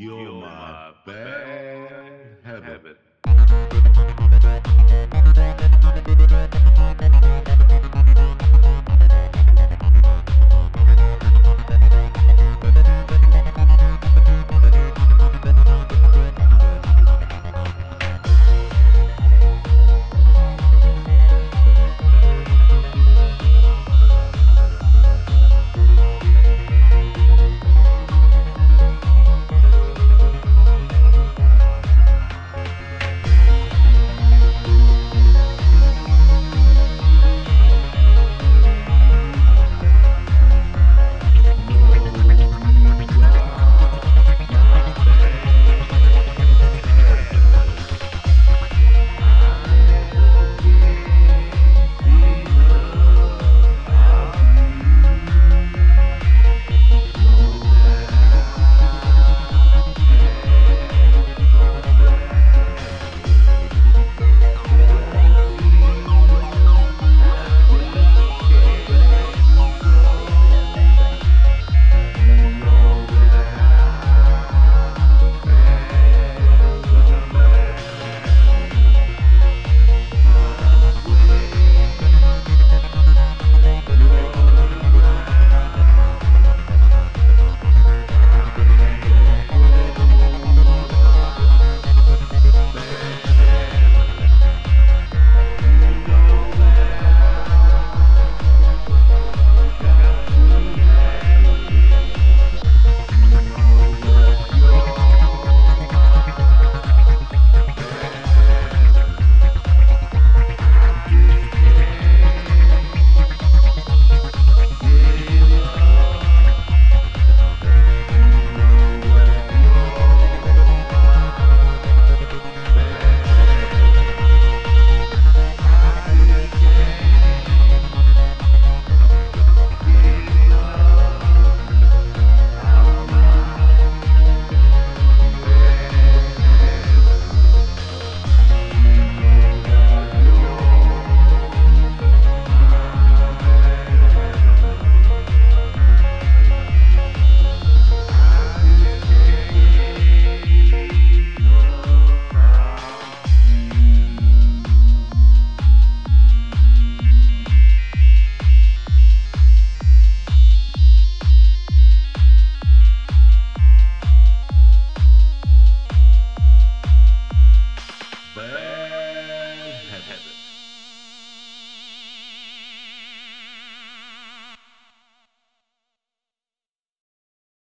You're my bad